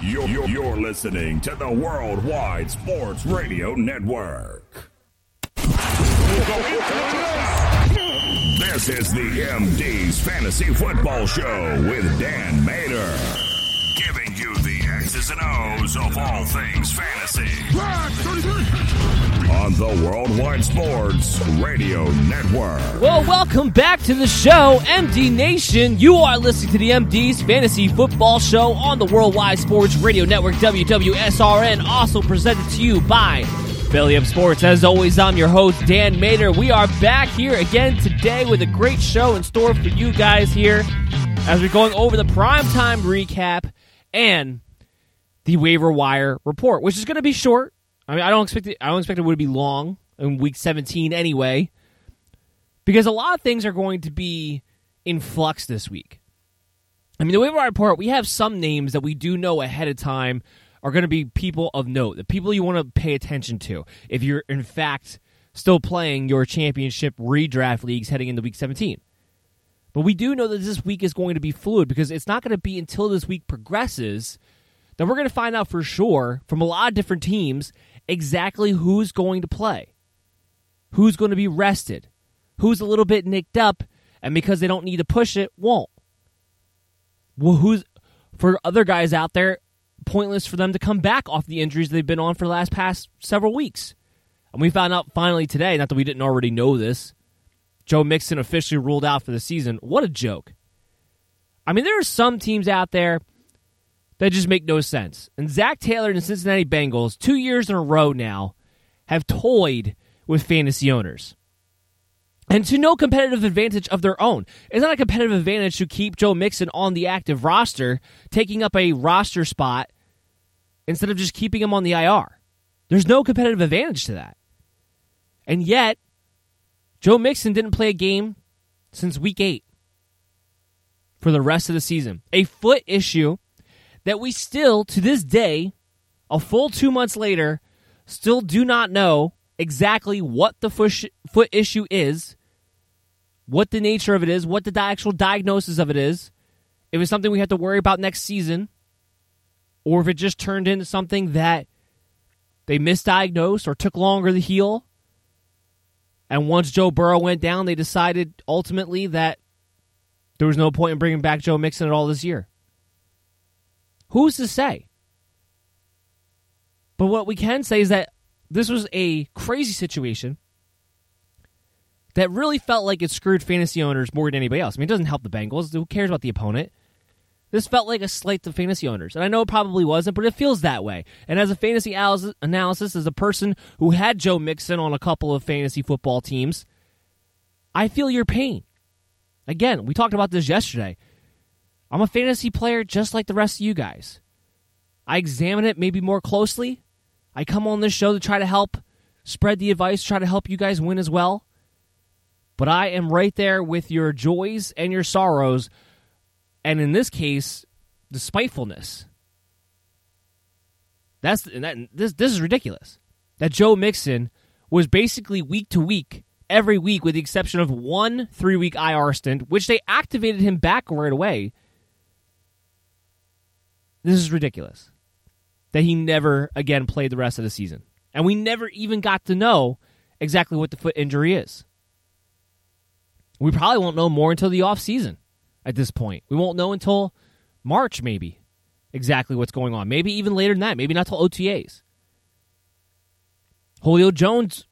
You're, you're, you're listening to the Worldwide Sports Radio Network. This is the MD's Fantasy Football Show with Dan Mater. Giving you the X's and O's of all things fantasy. On the Worldwide Sports Radio Network. Well, welcome back to the show, MD Nation. You are listening to the MD's Fantasy Football Show on the Worldwide Sports Radio Network, WWSRN, also presented to you by Belly Up Sports. As always, I'm your host, Dan Mater. We are back here again today with a great show in store for you guys here as we're going over the primetime recap and the waiver wire report, which is going to be short. I mean, I don't expect it. I don't expect it would be long in week 17 anyway, because a lot of things are going to be in flux this week. I mean, the waiver report, we have some names that we do know ahead of time are going to be people of note, the people you want to pay attention to if you're in fact still playing your championship redraft leagues heading into week 17. But we do know that this week is going to be fluid because it's not going to be until this week progresses that we're going to find out for sure from a lot of different teams exactly who's going to play, who's going to be rested, who's a little bit nicked up, and because they don't need to push it, won't. Well, who's for other guys out there, pointless for them to come back off the injuries they've been on for the last past several weeks. And we found out finally today, not that we didn't already know this, Joe Mixon officially ruled out for the season. What a joke. I mean, there are some teams out there that just make no sense. And Zac Taylor and the Cincinnati Bengals, two years in a row now, have toyed with fantasy owners. And to no competitive advantage of their own. It's not a competitive advantage to keep Joe Mixon on the active roster, taking up a roster spot instead of just keeping him on the IR. There's no competitive advantage to that. And yet, Joe Mixon didn't play a game since week eight for the rest of the season. A foot issue that we still, to this day, a full two months later, still do not know exactly what the foot issue is, what the nature of it is, what the actual diagnosis of it is, if it's something we have to worry about next season, or if it just turned into something that they misdiagnosed or took longer to heal. And once Joe Burrow went down, they decided ultimately that there was no point in bringing back Joe Mixon at all this year. Who's to say? But what we can say is that this was a crazy situation that really felt like it screwed fantasy owners more than anybody else. I mean, it doesn't help the Bengals. Who cares about the opponent? This felt like a slight to fantasy owners, and I know it probably wasn't, but it feels that way. And as a fantasy analysis, as a person who had Joe Mixon on a couple of fantasy football teams, I feel your pain. Again, we talked about this yesterday. I'm a fantasy player just like the rest of you guys. I examine it maybe more closely. I come on this show to try to help spread the advice, try to help you guys win as well. But I am right there with your joys and your sorrows and in this case, the spitefulness. That's that, this. This is ridiculous. That Joe Mixon was basically week to week, every week, with the exception of one three week IR stint, which they activated him back right away. This is ridiculous. That he never again played the rest of the season, and we never even got to know exactly what the foot injury is. We probably won't know more until the off season at this point. We won't know until March, maybe, exactly what's going on. Maybe even later than that. Maybe not till OTAs. Julio Jones,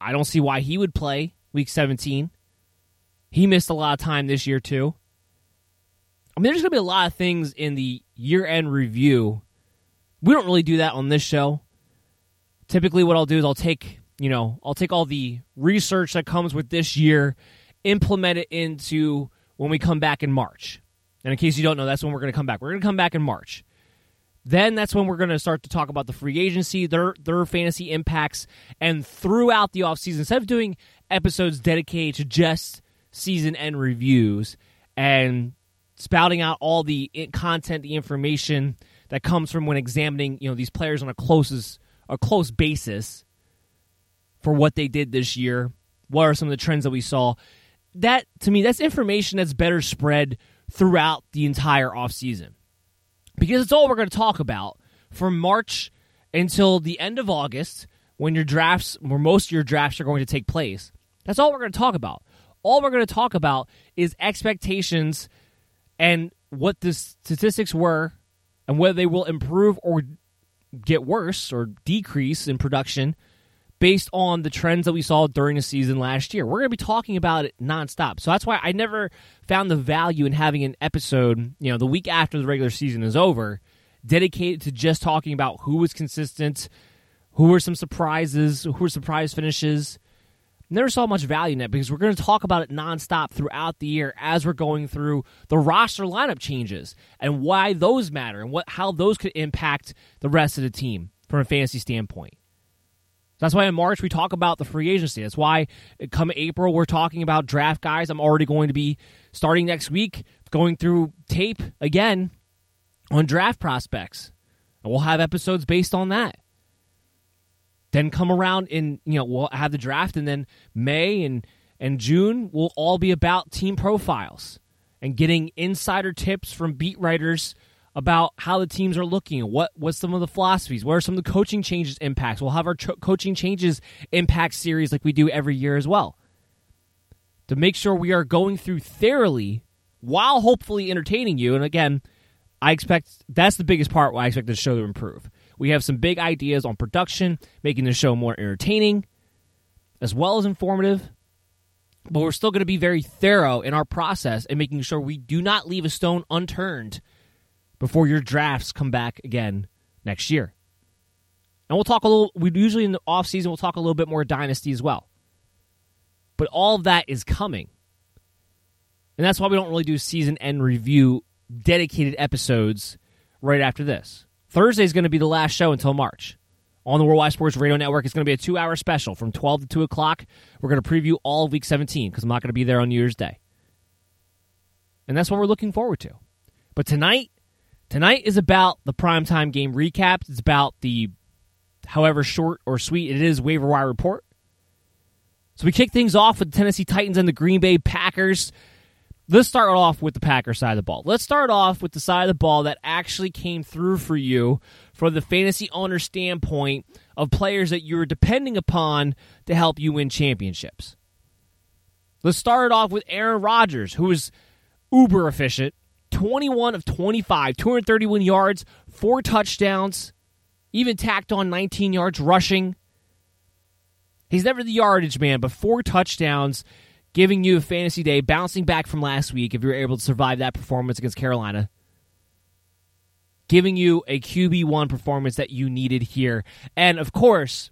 I don't see why he would play week 17. He missed a lot of time this year, too. I mean, there's going to be a lot of things in the year end review. We don't really do that on this show. Typically, what I'll do is I'll take, you know, I'll take all the research that comes with this year, implement it into when we come back in March. And in case you don't know, that's when we're going to come back. We're going to come back in March. Then that's when we're going to start to talk about the free agency, their their fantasy impacts, and throughout the offseason, instead of doing episodes dedicated to just season end reviews and spouting out all the content, the information that comes from when examining, you know, these players on a closest a close basis for what they did this year. What are some of the trends that we saw? that to me that's information that's better spread throughout the entire offseason because it's all we're going to talk about from march until the end of august when your drafts where most of your drafts are going to take place that's all we're going to talk about all we're going to talk about is expectations and what the statistics were and whether they will improve or get worse or decrease in production based on the trends that we saw during the season last year. We're going to be talking about it nonstop. So that's why I never found the value in having an episode, you know, the week after the regular season is over, dedicated to just talking about who was consistent, who were some surprises, who were surprise finishes. Never saw much value in that because we're going to talk about it nonstop throughout the year as we're going through the roster lineup changes and why those matter and what how those could impact the rest of the team from a fantasy standpoint. That's why in March we talk about the free agency. That's why come April we're talking about draft guys. I'm already going to be starting next week going through tape again on draft prospects. And we'll have episodes based on that. Then come around in, you know, we'll have the draft and then May and and June will all be about team profiles and getting insider tips from beat writers about how the teams are looking and what what's some of the philosophies what are some of the coaching changes impacts. We'll have our coaching changes impact series like we do every year as well. To make sure we are going through thoroughly while hopefully entertaining you and again i expect that's the biggest part why i expect the show to improve we have some big ideas on production making the show more entertaining as well as informative but we're still going to be very thorough in our process and making sure we do not leave a stone unturned before your drafts come back again next year. And we'll talk a little, we usually in the off season we'll talk a little bit more dynasty as well. But all of that is coming. And that's why we don't really do season end review dedicated episodes right after this. Thursday is going to be the last show until March. On the Worldwide Sports Radio Network, it's going to be a two hour special from 12 to 2 o'clock. We're going to preview all of week 17 because I'm not going to be there on New Year's Day. And that's what we're looking forward to. But tonight, Tonight is about the primetime game recaps. It's about the, however short or sweet it is, waiver wire report. So we kick things off with the Tennessee Titans and the Green Bay Packers. Let's start off with the Packers side of the ball. Let's start off with the side of the ball that actually came through for you from the fantasy owner standpoint of players that you were depending upon to help you win championships. Let's start off with Aaron Rodgers, who was uber efficient 21 of 25, 231 yards, four touchdowns, even tacked on 19 yards rushing. He's never the yardage man, but four touchdowns, giving you a fantasy day, bouncing back from last week if you were able to survive that performance against Carolina. giving you a QB1 performance that you needed here. And of course,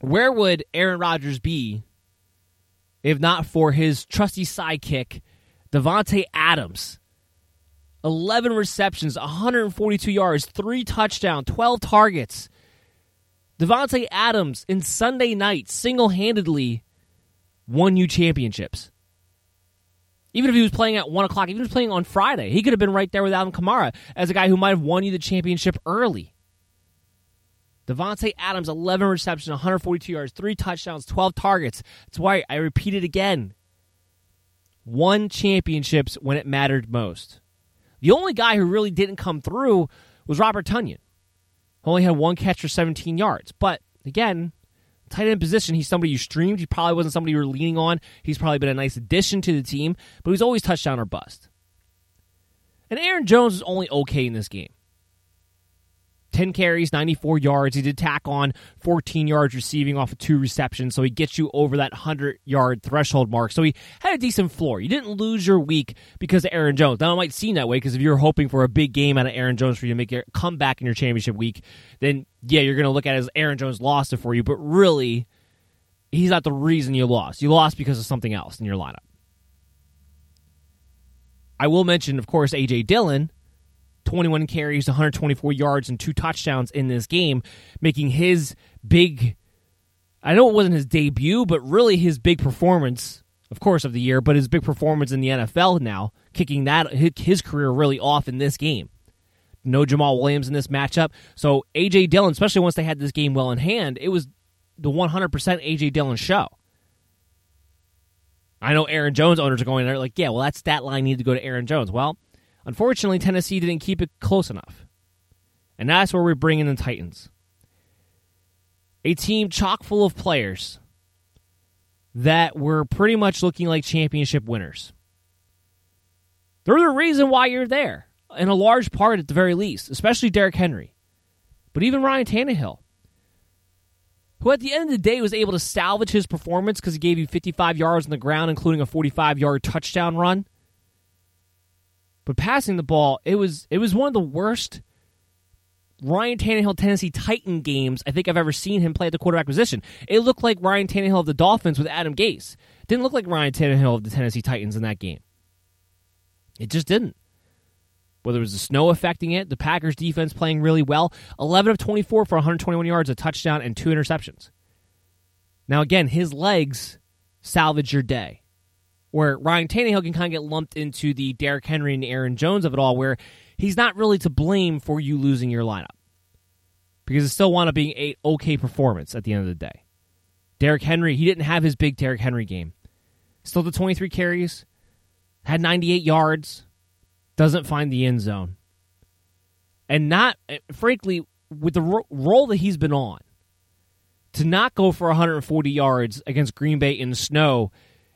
where would Aaron Rodgers be if not for his trusty sidekick, Davante Adams? 11 receptions, 142 yards, 3 touchdowns, 12 targets. Davante Adams in Sunday night single-handedly won you championships. Even if he was playing at 1 o'clock, even if he was playing on Friday, he could have been right there with Alvin Kamara as a guy who might have won you the championship early. Davante Adams, 11 receptions, 142 yards, 3 touchdowns, 12 targets. That's why I repeat it again. Won championships when it mattered most. The only guy who really didn't come through was Robert Tonyan. Only had one catch for 17 yards. But again, tight end position, he's somebody you streamed. He probably wasn't somebody you were leaning on. He's probably been a nice addition to the team, but he's always touchdown or bust. And Aaron Jones was only okay in this game. 10 carries, 94 yards. He did tack on 14 yards receiving off of two receptions, so he gets you over that 100 yard threshold mark. So he had a decent floor. You didn't lose your week because of Aaron Jones. Now, it might seem that way because if you're hoping for a big game out of Aaron Jones for you to make your comeback in your championship week, then yeah, you're going to look at it as Aaron Jones lost it for you, but really, he's not the reason you lost. You lost because of something else in your lineup. I will mention, of course, A.J. Dillon 21 carries, 124 yards, and two touchdowns in this game, making his big. I know it wasn't his debut, but really his big performance, of course, of the year, but his big performance in the NFL now, kicking that his career really off in this game. No Jamaal Williams in this matchup. So AJ Dillon, especially once they had this game well in hand, it was the 100% AJ Dillon show. I know Aaron Jones owners are going there like, yeah, well, that stat line needed to go to Aaron Jones. Well, Unfortunately, Tennessee didn't keep it close enough. And that's where we bring in the Titans. A team chock full of players that were pretty much looking like championship winners. They're the reason why you're there, in a large part at the very least, especially Derrick Henry. But even Ryan Tannehill, who at the end of the day was able to salvage his performance because he gave you 55 yards on the ground, including a 45 yard touchdown run. But passing the ball, it was it was one of the worst Ryan Tannehill Tennessee Titan games I think I've ever seen him play at the quarterback position. It looked like Ryan Tannehill of the Dolphins with Adam Gase. Didn't look like Ryan Tannehill of the Tennessee Titans in that game. It just didn't. Whether it was the snow affecting it, the Packers defense playing really well, 11 of 24 for 121 yards, a touchdown, and two interceptions. Now, again, his legs salvage your day where Ryan Tannehill can kind of get lumped into the Derrick Henry and Aaron Jones of it all, where he's not really to blame for you losing your lineup because it still wound up being a okay performance at the end of the day. Derrick Henry, he didn't have his big Derrick Henry game. Still the 23 carries, had 98 yards, doesn't find the end zone. And not, eh, frankly, with the ro- role that he's been on, to not go for 140 yards against Green Bay in the snow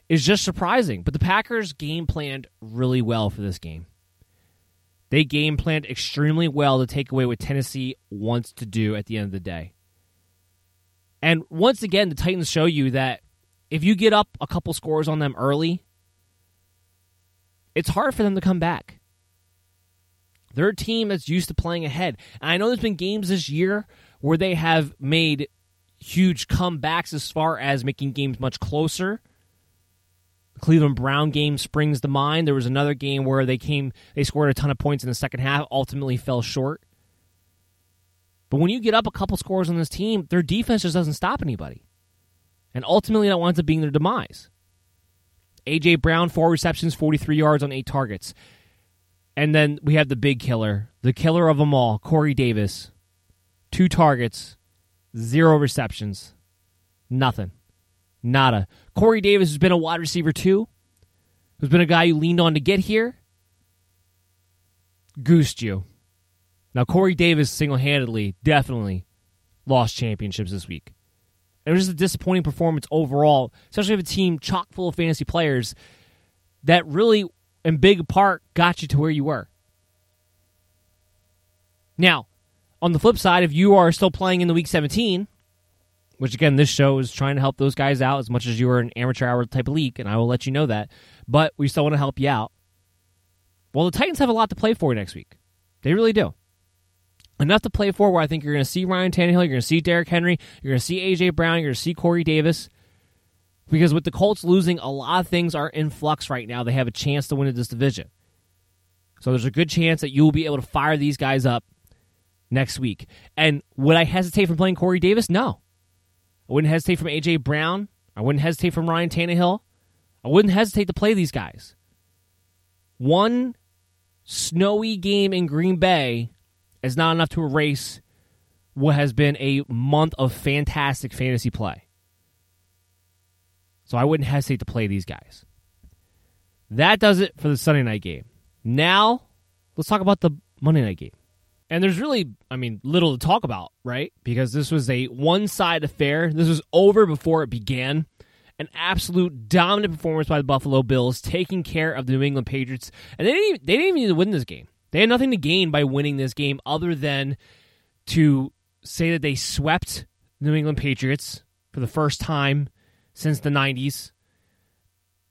is just surprising. But the Packers game planned really well for this game. They game planned extremely well to take away what Tennessee wants to do at the end of the day. And once again, the Titans show you that if you get up a couple scores on them early, it's hard for them to come back. They're a team that's used to playing ahead. And I know there's been games this year where they have made huge comebacks as far as making games much closer Cleveland Brown game springs to mind. There was another game where they came, they scored a ton of points in the second half, ultimately fell short. But when you get up a couple scores on this team, their defense just doesn't stop anybody. And ultimately, that winds up being their demise. A.J. Brown, four receptions, 43 yards on eight targets. And then we have the big killer, the killer of them all, Corey Davis. Two targets, zero receptions, nothing. Nada. Corey Davis has been a wide receiver too, who's been a guy you leaned on to get here. Goosed you. Now, Corey Davis single handedly, definitely lost championships this week. It was just a disappointing performance overall, especially with a team chock full of fantasy players that really, in big part, got you to where you were. Now, on the flip side, if you are still playing in the week 17, which again, this show is trying to help those guys out as much as you are an amateur hour type of league, and I will let you know that. But we still want to help you out. Well, the Titans have a lot to play for next week. They really do. enough to play for where I think you're going to see Ryan Tannehill, you're going to see Derrick Henry, you're going to see A.J. Brown, you're going to see Corey Davis. Because with the Colts losing, a lot of things are in flux right now. They have a chance to win this division. So there's a good chance that you will be able to fire these guys up next week. And would I hesitate from playing Corey Davis? No. I wouldn't hesitate from A.J. Brown. I wouldn't hesitate from Ryan Tannehill. I wouldn't hesitate to play these guys. One snowy game in Green Bay is not enough to erase what has been a month of fantastic fantasy play. So I wouldn't hesitate to play these guys. That does it for the Sunday night game. Now, let's talk about the Monday night game. And there's really, I mean, little to talk about, right? Because this was a one side affair. This was over before it began. An absolute dominant performance by the Buffalo Bills, taking care of the New England Patriots. And they didn't even, they didn't even need to win this game. They had nothing to gain by winning this game other than to say that they swept New England Patriots for the first time since the 90s,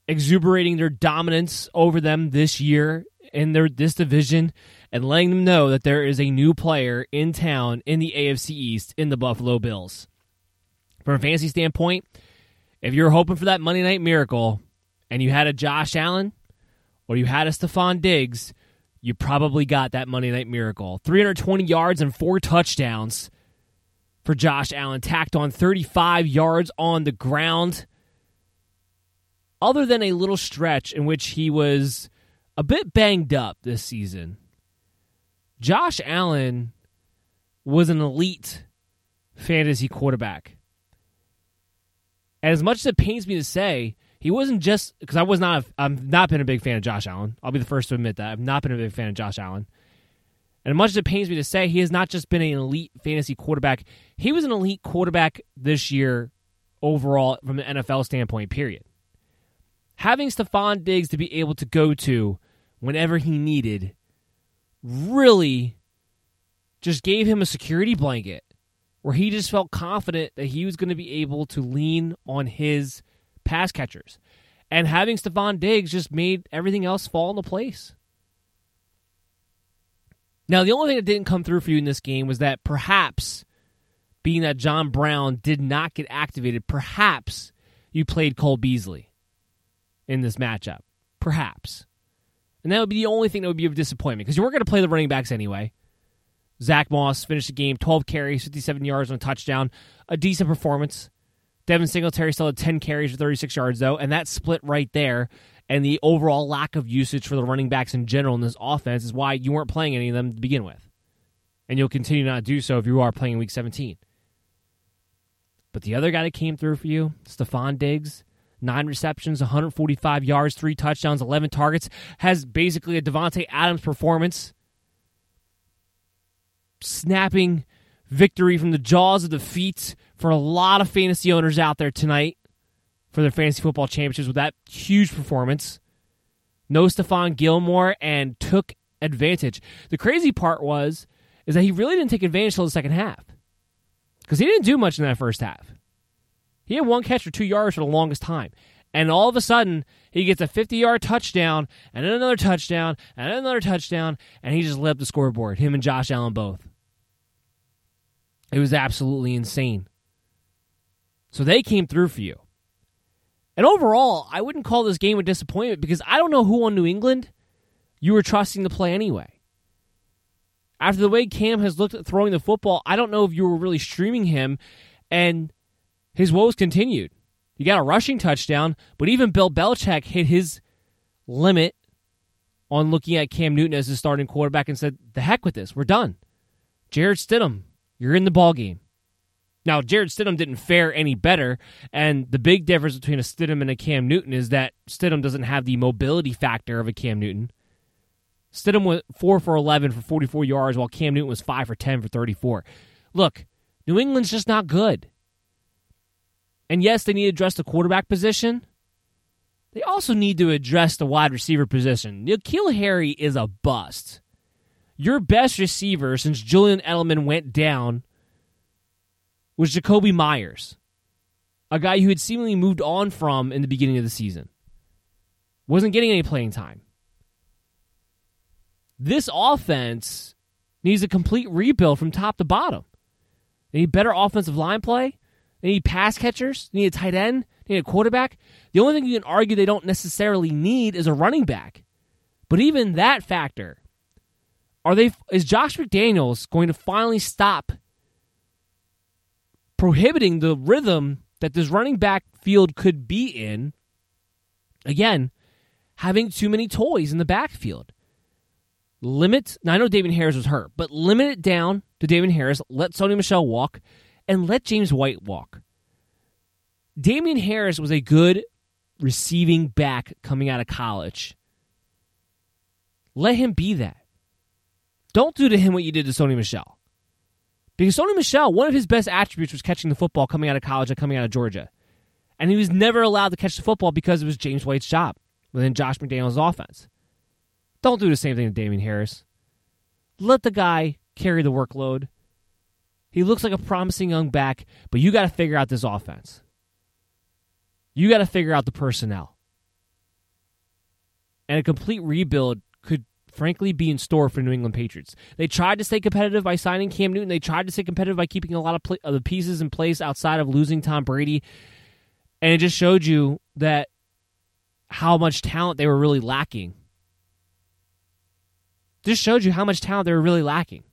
exuberating their dominance over them this year in their this division and letting them know that there is a new player in town in the AFC East in the Buffalo Bills. From a fantasy standpoint, if you're hoping for that Monday night miracle and you had a Josh Allen or you had a Stefon Diggs, you probably got that Monday night miracle. 320 yards and four touchdowns for Josh Allen, tacked on 35 yards on the ground. Other than a little stretch in which he was a bit banged up this season, Josh Allen was an elite fantasy quarterback. as much as it pains me to say, he wasn't just because I was not. I've not been a big fan of Josh Allen. I'll be the first to admit that I've not been a big fan of Josh Allen. And as much as it pains me to say, he has not just been an elite fantasy quarterback. He was an elite quarterback this year overall from an NFL standpoint. Period. Having Stefon Diggs to be able to go to whenever he needed really just gave him a security blanket where he just felt confident that he was going to be able to lean on his pass catchers. And having Stefon Diggs just made everything else fall into place. Now, the only thing that didn't come through for you in this game was that perhaps, being that John Brown did not get activated, perhaps you played Cole Beasley in this matchup. Perhaps. And that would be the only thing that would be of disappointment because you weren't going to play the running backs anyway. Zack Moss finished the game 12 carries, 57 yards on a touchdown. A decent performance. Devin Singletary still had 10 carries for 36 yards, though, and that split right there and the overall lack of usage for the running backs in general in this offense is why you weren't playing any of them to begin with. And you'll continue not to do so if you are playing week 17. But the other guy that came through for you, Stefon Diggs, nine receptions, 145 yards, three touchdowns, 11 targets, has basically a Davante Adams performance, snapping victory from the jaws of defeat for a lot of fantasy owners out there tonight for their fantasy football championships with that huge performance. No Stephon Gilmore and took advantage. The crazy part was is that he really didn't take advantage until the second half because he didn't do much in that first half. He had one catch for two yards for the longest time. And all of a sudden, he gets a 50 yard touchdown, and then another touchdown, and then another touchdown, and he just lit up the scoreboard, him and Josh Allen both. It was absolutely insane. So they came through for you. And overall, I wouldn't call this game a disappointment because I don't know who on New England you were trusting to play anyway. After the way Cam has looked at throwing the football, I don't know if you were really streaming him, and his woes continued. He got a rushing touchdown, but even Bill Belichick hit his limit on looking at Cam Newton as his starting quarterback and said, "The heck with this, we're done." Jarrett Stidham, you're in the ball game. Now, Jarrett Stidham didn't fare any better, and the big difference between a Stidham and a Cam Newton is that Stidham doesn't have the mobility factor of a Cam Newton. Stidham was 4 for 11 for 44 yards, while Cam Newton was 5 for 10 for 34. Look, New England's just not good. And yes, they need to address the quarterback position. They also need to address the wide receiver position. N'Keal Harry is a bust. Your best receiver since Julian Edelman went down was Jakobi Meyers, a guy who had seemingly moved on from in the beginning of the season. Wasn't getting any playing time. This offense needs a complete rebuild from top to bottom. They need better offensive line play. They need pass catchers. They need a tight end. They need a quarterback. The only thing you can argue they don't necessarily need is a running back. But even that factor, are they? Is Josh McDaniels going to finally stop prohibiting the rhythm that this running back field could be in? Again, having too many toys in the backfield. Limit. Now I know David Harris was hurt, but limit it down to David Harris. Let Sony Michel walk, and let James White walk. Damien Harris was a good receiving back coming out of college. Let him be that. Don't do to him what you did to Sony Michel. Because Sony Michel, one of his best attributes was catching the football coming out of college and coming out of Georgia. And he was never allowed to catch the football because it was James White's job within Josh McDaniels' offense. Don't do the same thing to Damien Harris. Let the guy carry the workload. He looks like a promising young back, but you got to figure out this offense. You got to figure out the personnel. And a complete rebuild could frankly be in store for New England Patriots. They tried to stay competitive by signing Cam Newton. They tried to stay competitive by keeping a lot of, play- of the pieces in place outside of losing Tom Brady. And it just showed you that how much talent they were really lacking. Just showed you how much talent they were really lacking.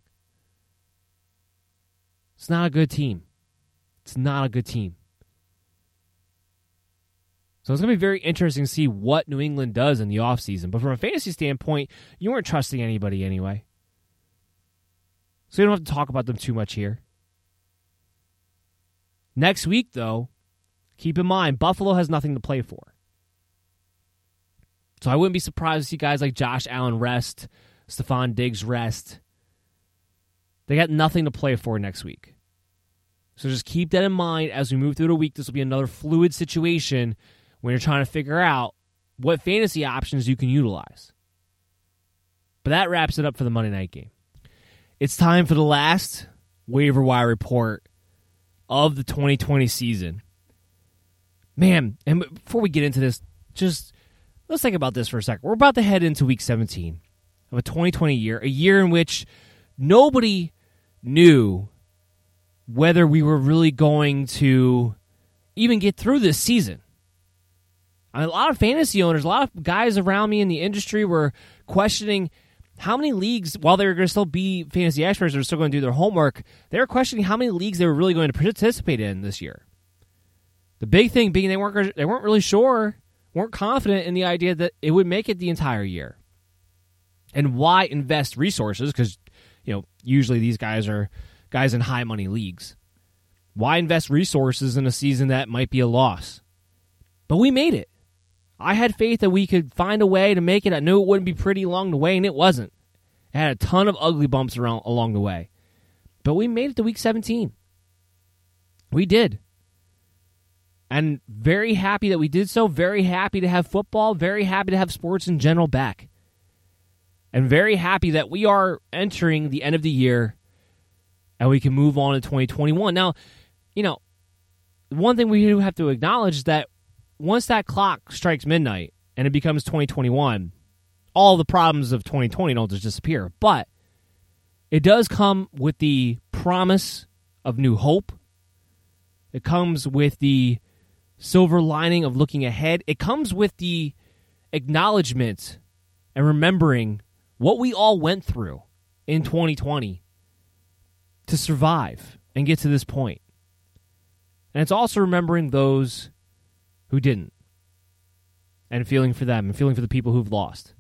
It's not a good team. It's not a good team. So it's going to be very interesting to see what New England does in the offseason. But from a fantasy standpoint, you weren't trusting anybody anyway. So you don't have to talk about them too much here. Next week, though, keep in mind, Buffalo has nothing to play for. So I wouldn't be surprised to see guys like Josh Allen rest, Stefon Diggs rest. They got nothing to play for next week. So just keep that in mind as we move through the week. This will be another fluid situation when you're trying to figure out what fantasy options you can utilize. But that wraps it up for the Monday night game. It's time for the last waiver wire report of the 2020 season. Man, and before we get into this, just let's think about this for a second. We're about to head into week 17 of a 2020 year, a year in which nobody knew whether we were really going to even get through this season. A lot of fantasy owners, a lot of guys around me in the industry were questioning how many leagues, while they were going to still be fantasy experts, they're still going to do their homework. They were questioning how many leagues they were really going to participate in this year. The big thing being they weren't they weren't really sure, weren't confident in the idea that it would make it the entire year. And why invest resources? Because you know usually these guys are guys in high money leagues. Why invest resources in a season that might be a loss? But we made it. I had faith that we could find a way to make it. I knew it wouldn't be pretty along the way, and it wasn't. It had a ton of ugly bumps around along the way. But we made it to week 17. We did. And very happy that we did so. Very happy to have football. Very happy to have sports in general back. And very happy that we are entering the end of the year and we can move on to 2021. Now, you know, one thing we do have to acknowledge is that once that clock strikes midnight and it becomes 2021, all the problems of 2020 don't just disappear. But it does come with the promise of new hope. It comes with the silver lining of looking ahead. It comes with the acknowledgement and remembering what we all went through in 2020 to survive and get to this point. And it's also remembering those who didn't and feeling for them and feeling for the people who've lost.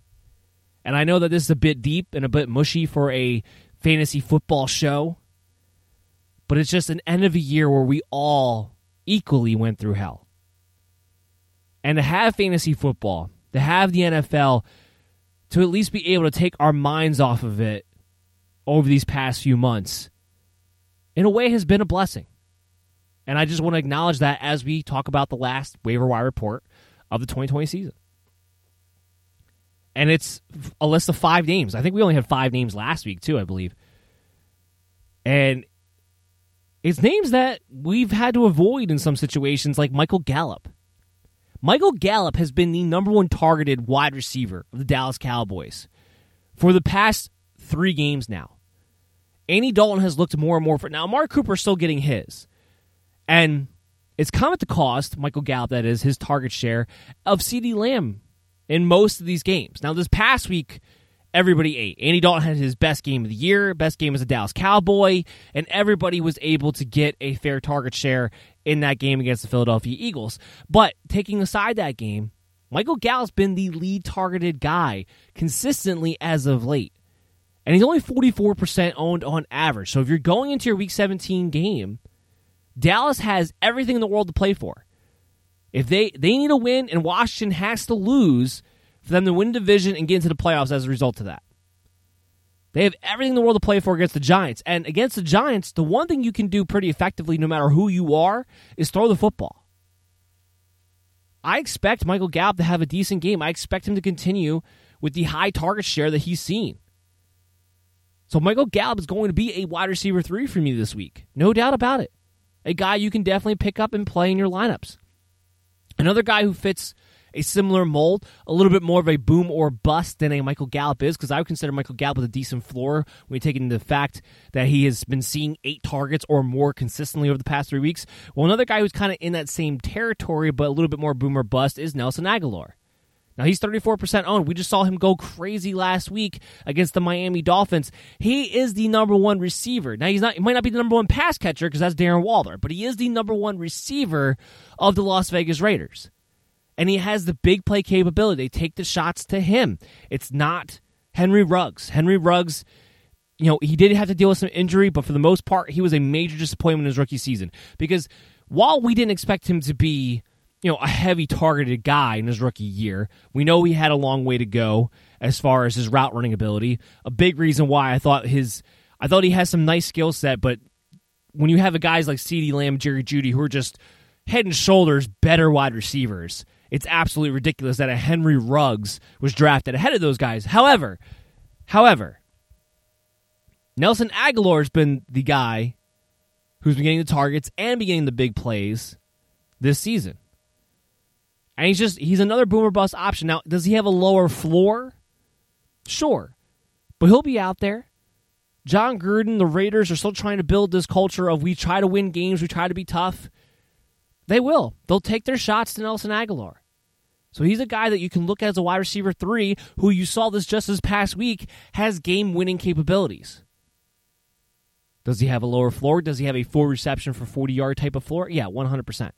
And I know that this is a bit deep and a bit mushy for a fantasy football show, but it's just an end of a year where we all equally went through hell. And to have fantasy football, to have the NFL, to at least be able to take our minds off of it over these past few months, in a way has been a blessing. And I just want to acknowledge that as we talk about the last waiver wire report of the 2020 season. And it's a list of five names. I think we only had five names last week, too, I believe. And it's names that we've had to avoid in some situations, like Michael Gallup. Michael Gallup has been the number one targeted wide receiver of the Dallas Cowboys for the past three games now. Andy Dalton has looked more and more for now. Mark Cooper is still getting his, and it's come at the cost. Michael Gallup, that is his target share of CeeDee Lamb in most of these games. Now, this past week, everybody ate. Andy Dalton had his best game of the year, best game as a Dallas Cowboy, and everybody was able to get a fair target share in that game against the Philadelphia Eagles. But taking aside that game, Michael Gallup's been the lead targeted guy consistently as of late. And he's only 44% owned on average. So if you're going into your week 17 game, Dallas has everything in the world to play for. If they they need a win and Washington has to lose for them to win the division and get into the playoffs as a result of that. They have everything in the world to play for against the Giants. And against the Giants, the one thing you can do pretty effectively no matter who you are is throw the football. I expect Michael Gallup to have a decent game. I expect him to continue with the high target share that he's seen. So Michael Gallup is going to be a wide receiver three for me this week. No doubt about it. A guy you can definitely pick up and play in your lineups. Another guy who fits a similar mold, a little bit more of a boom or bust than a Michael Gallup is, because I would consider Michael Gallup with a decent floor when you take into the fact that he has been seeing eight targets or more consistently over the past three weeks. Well, another guy who's kind of in that same territory, but a little bit more boom or bust, is Nelson Agholor. Now he's 34% owned. We just saw him go crazy last week against the Miami Dolphins. He is the number one receiver. Now he's not he might not be the number one pass catcher because that's Darren Waller, but he is the number one receiver of the Las Vegas Raiders. And he has the big play capability. They take the shots to him. It's not Henry Ruggs. Henry Ruggs, you know, he did have to deal with some injury, but for the most part, he was a major disappointment in his rookie season. Because while we didn't expect him to be you know, a heavy targeted guy in his rookie year. We know he had a long way to go as far as his route running ability. A big reason why I thought his I thought he has some nice skill set, but when you have guys like CeeDee Lamb, Jerry Jeudy, who are just head and shoulders better wide receivers, it's absolutely ridiculous that a Henry Ruggs was drafted ahead of those guys. However, however, Nelson Agholor has been the guy who's been getting the targets and been getting the big plays this season. And he's just he's another boomer bust option. Now, does he have a lower floor? Sure. But he'll be out there. Jon Gruden, the Raiders are still trying to build this culture of we try to win games, we try to be tough. They will. They'll take their shots to Nelson Agholor. So he's a guy that you can look at as a wide receiver three, who you saw this just this past week, has game winning capabilities. Does he have a lower floor? Does he have a full reception for 40 yard type of floor? Yeah, 100%.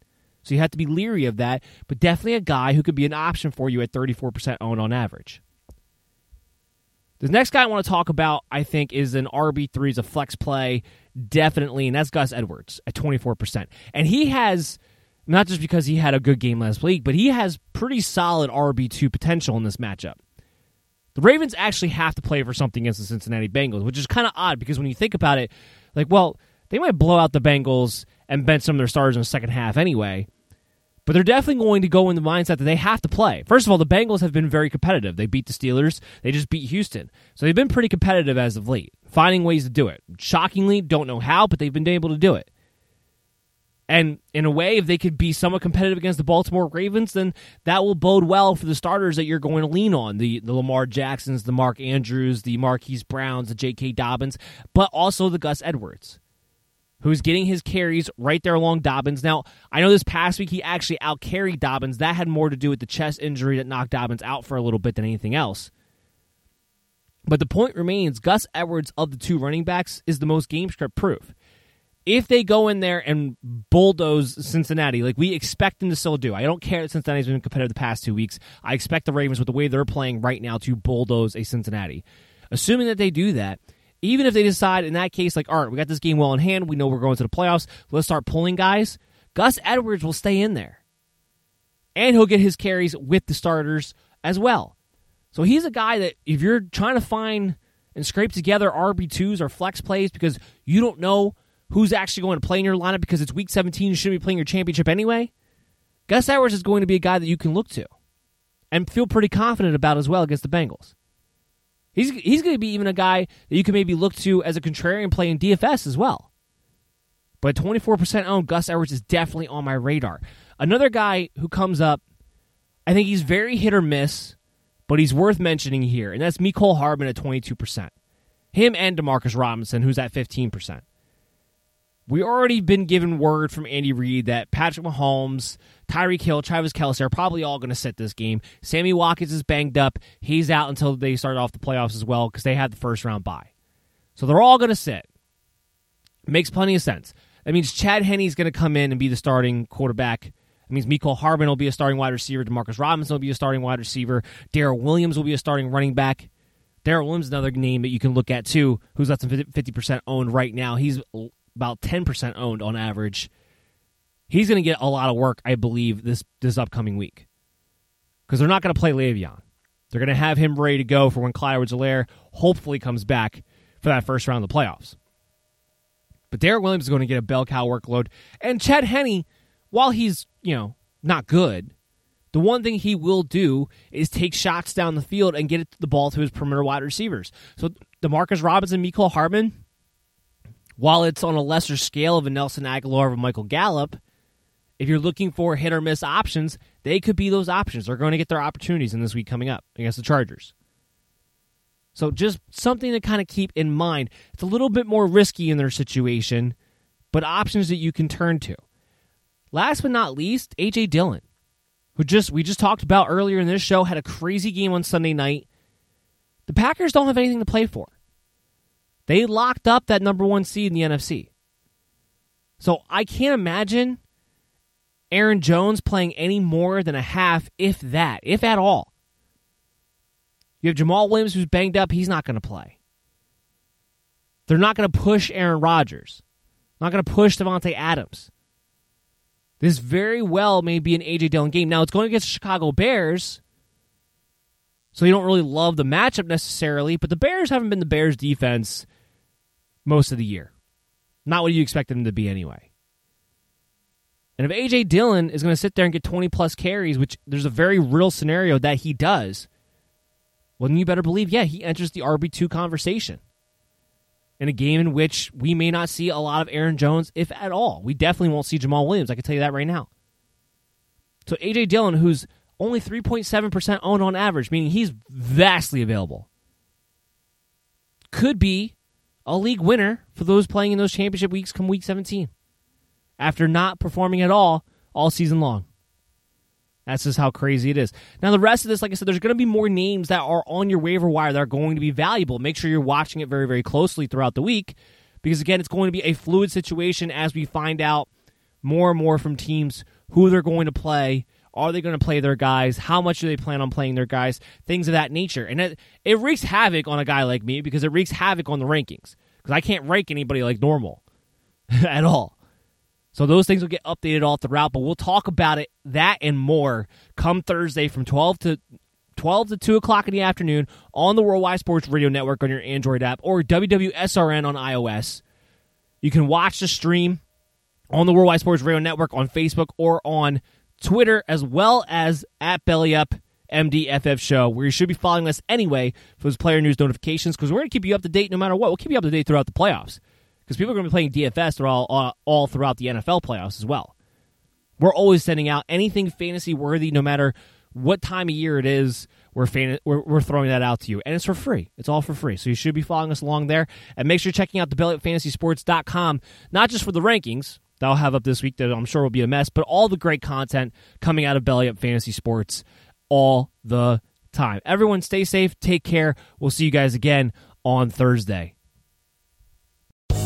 So you have to be leery of that, but definitely a guy who could be an option for you at 34% owned on average. The next guy I want to talk about, I think, is an RB3, is a flex play, definitely, and that's Gus Edwards at 24%. And he has, not just because he had a good game last week, but he has pretty solid RB2 potential in this matchup. The Ravens actually have to play for something against the Cincinnati Bengals, which is kind of odd because when you think about it, like, well, they might blow out the Bengals and bench some of their stars in the second half anyway. But they're definitely going to go in the mindset that they have to play. First of all, the Bengals have been very competitive. They beat the Steelers, they just beat Houston. So they've been pretty competitive as of late, finding ways to do it. Shockingly, don't know how, but they've been able to do it. And in a way, if they could be somewhat competitive against the Baltimore Ravens, then that will bode well for the starters that you're going to lean on the, the Lamar Jacksons, the Mark Andrews, the Marquise Browns, the J.K. Dobbins, but also the Gus Edwards who's getting his carries right there along Dobbins. Now, I know this past week he actually out carried Dobbins. That had more to do with the chest injury that knocked Dobbins out for a little bit than anything else. But the point remains Gus Edwards of the two running backs is the most game script proof. If they go in there and bulldoze Cincinnati, like we expect them to still do, I don't care that Cincinnati's been competitive the past two weeks. I expect the Ravens, with the way they're playing right now, to bulldoze a Cincinnati. Assuming that they do that, even if they decide in that case, like, all right, we got this game well in hand, we know we're going to the playoffs, let's start pulling guys, Gus Edwards will stay in there. And he'll get his carries with the starters as well. So he's a guy that if you're trying to find and scrape together RB2s or flex plays because you don't know who's actually going to play in your lineup because it's week 17, you shouldn't be playing your championship anyway, Gus Edwards is going to be a guy that you can look to and feel pretty confident about as well against the Bengals. He's he's going to be even a guy that you can maybe look to as a contrarian play in DFS as well. But 24% owned, Gus Edwards is definitely on my radar. Another guy who comes up, I think he's very hit or miss, but he's worth mentioning here, and that's Mecole Hardman at 22%. Him and Demarcus Robinson, who's at 15%. We already been given word from Andy Reid that Patrick Mahomes, Tyreek Hill, Travis Kelce are probably all going to sit this game. Sammy Watkins is banged up. He's out until they start off the playoffs as well because they had the first round bye. So they're all going to sit. Makes plenty of sense. That means Chad Henne's going to come in and be the starting quarterback. That means Mecole Hardman will be a starting wide receiver. Demarcus Robinson will be a starting wide receiver. Darrel Williams will be a starting running back. Darrel Williams is another name that you can look at too, who's less than 50% owned right now. He's about 10% owned on average. He's going to get a lot of work, I believe, this, this upcoming week. Because they're not going to play Le'Veon. They're going to have him ready to go for when Clyde Edwards hopefully comes back for that first round of the playoffs. But Darrel Williams is going to get a bell cow workload. And Chad Henne, while he's, you know, not good, the one thing he will do is take shots down the field and get the ball to his perimeter wide receivers. So Demarcus Robinson, Mecole Hardman, while it's on a lesser scale of a Nelson Agholor or a Michael Gallup, if you're looking for hit or miss options, they could be those options. They're going to get their opportunities in this week coming up against the Chargers. So just something to kind of keep in mind. It's a little bit more risky in their situation, but options that you can turn to. Last but not least, AJ Dillon, who just we just talked about earlier in this show, had a crazy game on Sunday night. The Packers don't have anything to play for. They locked up that number one seed in the NFC. So I can't imagine Aaron Jones playing any more than a half, if that, if at all. You have Jamaal Williams who's banged up. He's not going to play. They're not going to push Aaron Rodgers. Not going to push Davante Adams. This very well may be an AJ Dillon game. Now it's going against the Chicago Bears, so you don't really love the matchup necessarily. But the Bears haven't been the Bears defense most of the year. Not what you expected them to be anyway. And if AJ Dillon is going to sit there and get 20 plus carries, which there's a very real scenario that he does, well, then you better believe, yeah, he enters the RB2 conversation in a game in which we may not see a lot of Aaron Jones, if at all. We definitely won't see Jamaal Williams. I can tell you that right now. So AJ Dillon, who's only 3.7% owned on average, meaning he's vastly available, could be a league winner for those playing in those championship weeks come week 17 after not performing at all all season long. That's just how crazy it is. Now, the rest of this, like I said, there's going to be more names that are on your waiver wire that are going to be valuable. Make sure you're watching it very, very closely throughout the week because, again, it's going to be a fluid situation as we find out more and more from teams who they're going to play. Are they going to play their guys? How much do they plan on playing their guys? Things of that nature. And it, it wreaks havoc on a guy like me because it wreaks havoc on the rankings because I can't rank anybody like normal at all. So those things will get updated all throughout, but we'll talk about it, that and more, come Thursday from 12 to 12 to 2 o'clock in the afternoon on the Worldwide Sports Radio Network on your Android app or WWSRN on iOS. You can watch the stream on the Worldwide Sports Radio Network on Facebook or on Twitter, as well as at Belly Up MDFF Show, where you should be following us anyway for those player news notifications because we're going to keep you up to date no matter what. We'll keep you up to date throughout the playoffs because people are going to be playing DFS all, all, all throughout the NFL playoffs as well. We're always sending out anything fantasy worthy, no matter what time of year it is. We're, fan- we're, we're throwing that out to you, and it's for free. It's all for free, so you should be following us along there. And make sure you're checking out the BellyUpFantasySports.com, not just for the rankings that I'll have up this week that I'm sure will be a mess, but all the great content coming out of Belly Up Fantasy Sports all the time. Everyone, stay safe, take care. We'll see you guys again on Thursday.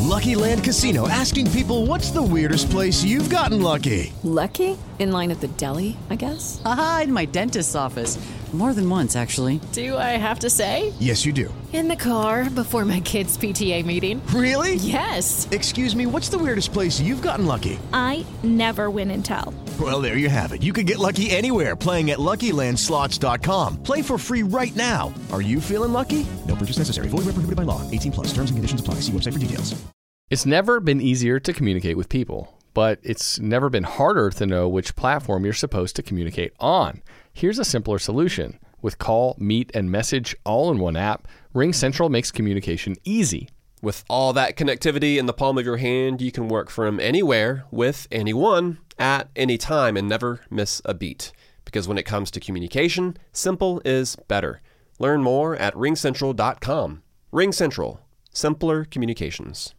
Lucky Land Casino asking people what's the weirdest place you've gotten lucky? Lucky? In line at the deli, I guess? Aha, in my dentist's office. More than once, actually. Do I have to say? Yes, you do. In the car before my kids' PTA meeting. Really? Yes. Excuse me, what's the weirdest place you've gotten lucky? I never win and tell. Well, there you have it. You can get lucky anywhere playing at LuckyLandSlots.com. Play for free right now. Are you feeling lucky? No purchase necessary. Void where prohibited by law. 18 plus. Terms and conditions apply. See website for details. It's never been easier to communicate with people, but it's never been harder to know which platform you're supposed to communicate on. Here's a simpler solution. With call, meet, and message all in one app, RingCentral makes communication easy. With all that connectivity in the palm of your hand, you can work from anywhere with anyone at any time and never miss a beat. Because when it comes to communication, simple is better. Learn more at ringcentral.com. RingCentral Simpler Communications.